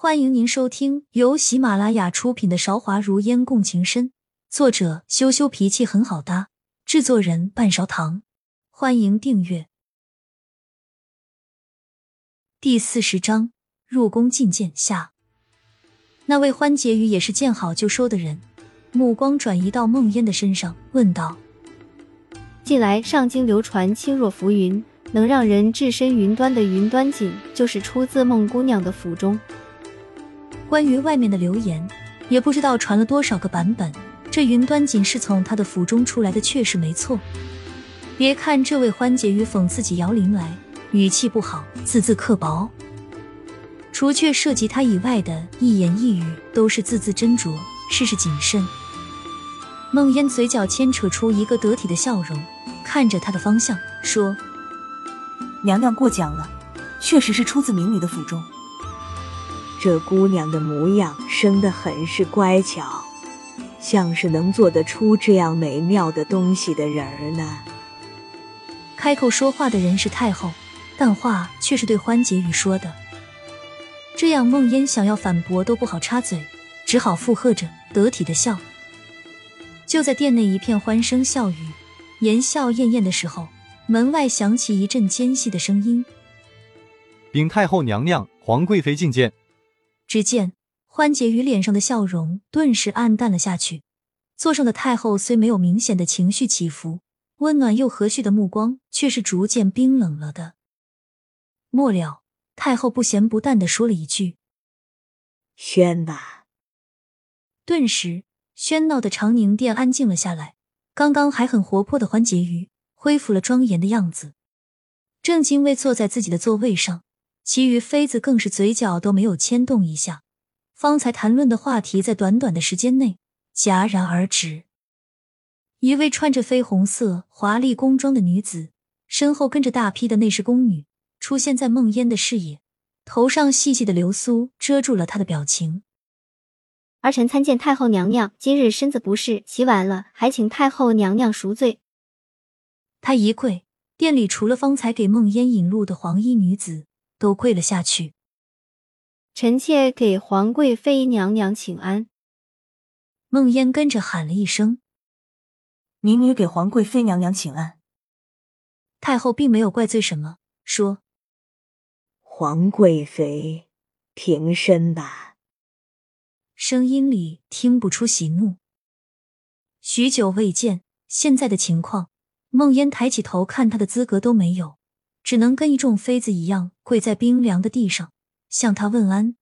欢迎您收听由喜马拉雅出品的《韶华如烟共情深》，作者羞羞脾气很好搭，制作人半勺糖。欢迎订阅。第四十章入宫觐见下。那位欢结鱼也是见好就收的人，目光转移到梦烟的身上，问道：“近来上京流传轻若浮云，能让人置身云端的云端锦，就是出自孟姑娘的府中。”关于外面的流言，也不知道传了多少个版本。这云端锦是从他的府中出来的，确实没错。别看这位欢姐与讽刺起姚玲来，语气不好，字字刻薄。除却涉及他以外的一言一语，都是字字斟酌，事事谨慎。梦烟嘴角牵扯出一个得体的笑容，看着他的方向说：“娘娘过奖了，确实是出自民女的府中。”这姑娘的模样生得很是乖巧，像是能做得出这样美妙的东西的人儿呢。开口说话的人是太后，但话却是对欢结语说的。这样梦烟想要反驳都不好插嘴，只好附和着，得体的笑。就在殿内一片欢声笑语、言笑晏晏的时候，门外响起一阵尖细的声音：“禀太后娘娘，皇贵妃觐见。”只见欢结鱼脸上的笑容顿时暗淡了下去，座上的太后虽没有明显的情绪起伏，温暖又和煦的目光却是逐渐冰冷了的。末了，太后不咸不淡的说了一句：“宣吧。”顿时，喧闹的长宁殿安静了下来。刚刚还很活泼的欢结鱼恢复了庄严的样子，正襟危坐在自己的座位上。其余妃子更是嘴角都没有牵动一下，方才谈论的话题在短短的时间内戛然而止。一位穿着绯红色华丽宫装的女子，身后跟着大批的内侍宫女，出现在梦烟的视野，头上细细的流苏遮住了她的表情。儿臣参见太后娘娘，今日身子不适，起晚了，还请太后娘娘赎罪。她一跪，殿里除了方才给梦烟引路的黄衣女子。都跪了下去。臣妾给皇贵妃娘娘请安。梦烟跟着喊了一声：“民女给皇贵妃娘娘请安。”太后并没有怪罪什么，说：“皇贵妃，平身吧。”声音里听不出喜怒。许久未见，现在的情况，梦烟抬起头看他的资格都没有。只能跟一众妃子一样跪在冰凉的地上，向他问安。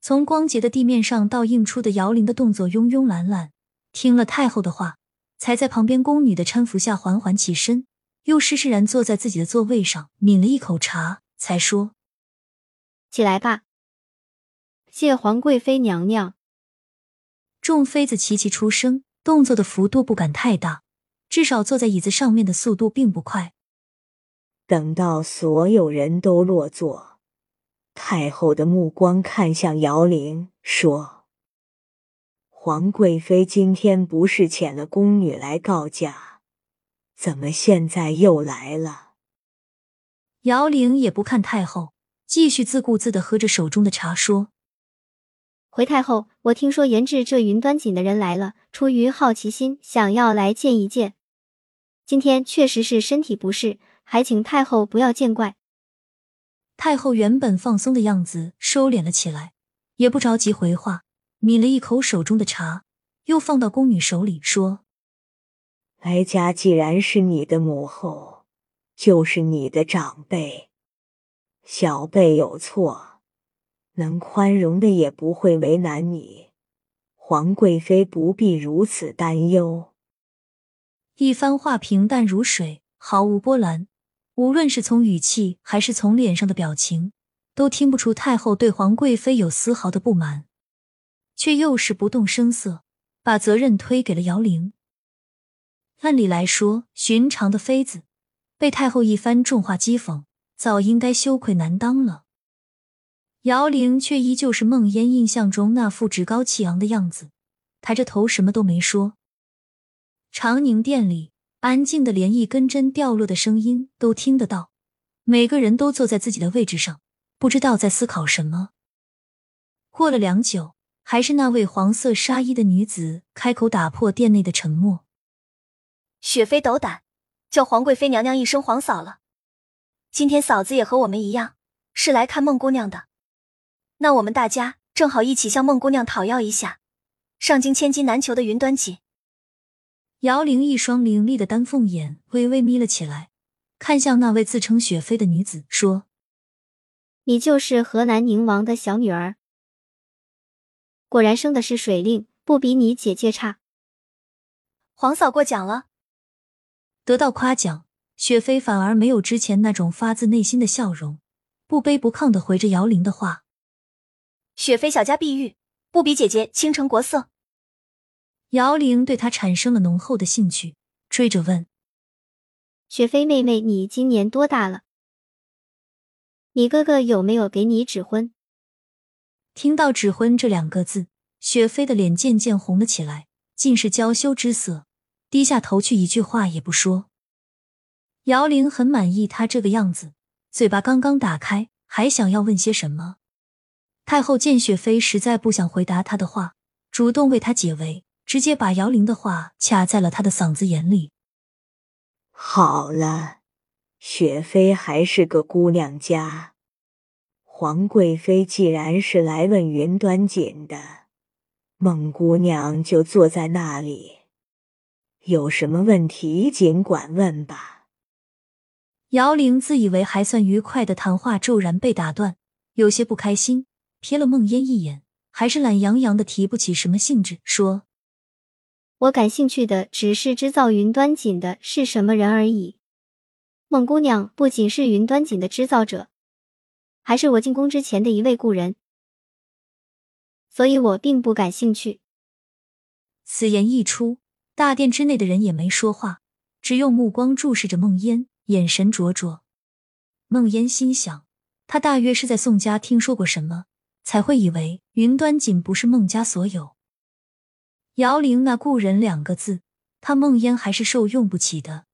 从光洁的地面上倒映出的摇铃的动作慵慵懒懒，听了太后的话，才在旁边宫女的搀扶下缓缓起身，又施施然坐在自己的座位上，抿了一口茶，才说：“起来吧。”谢皇贵妃娘娘。众妃子齐齐出声，动作的幅度不敢太大，至少坐在椅子上面的速度并不快。等到所有人都落座，太后的目光看向姚玲，说：“皇贵妃今天不是遣了宫女来告假，怎么现在又来了？”姚玲也不看太后，继续自顾自的喝着手中的茶，说：“回太后，我听说研制这云端锦的人来了，出于好奇心，想要来见一见。今天确实是身体不适。”还请太后不要见怪。太后原本放松的样子收敛了起来，也不着急回话，抿了一口手中的茶，又放到宫女手里，说：“哀家既然是你的母后，就是你的长辈，小辈有错，能宽容的也不会为难你。皇贵妃不必如此担忧。”一番话平淡如水，毫无波澜。无论是从语气还是从脸上的表情，都听不出太后对皇贵妃有丝毫的不满，却又是不动声色，把责任推给了姚玲。按理来说，寻常的妃子被太后一番重话讥讽，早应该羞愧难当了。姚玲却依旧是梦烟印象中那副趾高气昂的样子，抬着头什么都没说。长宁殿里。安静的，连一根针掉落的声音都听得到。每个人都坐在自己的位置上，不知道在思考什么。过了良久，还是那位黄色纱衣的女子开口打破店内的沉默：“雪妃斗胆，叫皇贵妃娘娘一声皇嫂了。今天嫂子也和我们一样，是来看孟姑娘的。那我们大家正好一起向孟姑娘讨要一下上京千金难求的云端锦。”姚玲一双凌厉的丹凤眼微微眯了起来，看向那位自称雪妃的女子，说：“你就是河南宁王的小女儿，果然生的是水灵，不比你姐姐差。皇嫂过奖了。”得到夸奖，雪妃反而没有之前那种发自内心的笑容，不卑不亢的回着姚玲的话：“雪妃小家碧玉，不比姐姐倾城国色。”姚玲对他产生了浓厚的兴趣，追着问：“雪妃妹妹，你今年多大了？你哥哥有没有给你指婚？”听到“指婚”这两个字，雪妃的脸渐渐红了起来，尽是娇羞之色，低下头去，一句话也不说。姚玲很满意他这个样子，嘴巴刚刚打开，还想要问些什么。太后见雪妃实在不想回答他的话，主动为他解围。直接把姚玲的话卡在了他的嗓子眼里。好了，雪妃还是个姑娘家，皇贵妃既然是来问云端锦的，孟姑娘就坐在那里，有什么问题尽管问吧。姚玲自以为还算愉快的谈话骤然被打断，有些不开心，瞥了孟烟一眼，还是懒洋洋的提不起什么兴致，说。我感兴趣的只是织造云端锦的是什么人而已。孟姑娘不仅是云端锦的织造者，还是我进宫之前的一位故人，所以我并不感兴趣。此言一出，大殿之内的人也没说话，只用目光注视着孟烟，眼神灼灼。孟烟心想，他大约是在宋家听说过什么，才会以为云端锦不是孟家所有。姚玲那故人两个字，他梦烟还是受用不起的。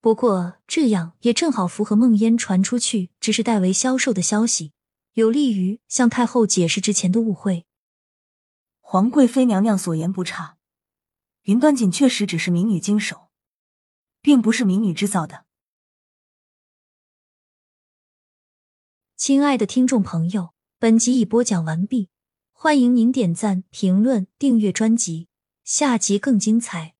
不过这样也正好符合梦烟传出去只是代为销售的消息，有利于向太后解释之前的误会。皇贵妃娘娘所言不差，云端锦确实只是民女经手，并不是民女制造的。亲爱的听众朋友，本集已播讲完毕。欢迎您点赞、评论、订阅专辑，下集更精彩。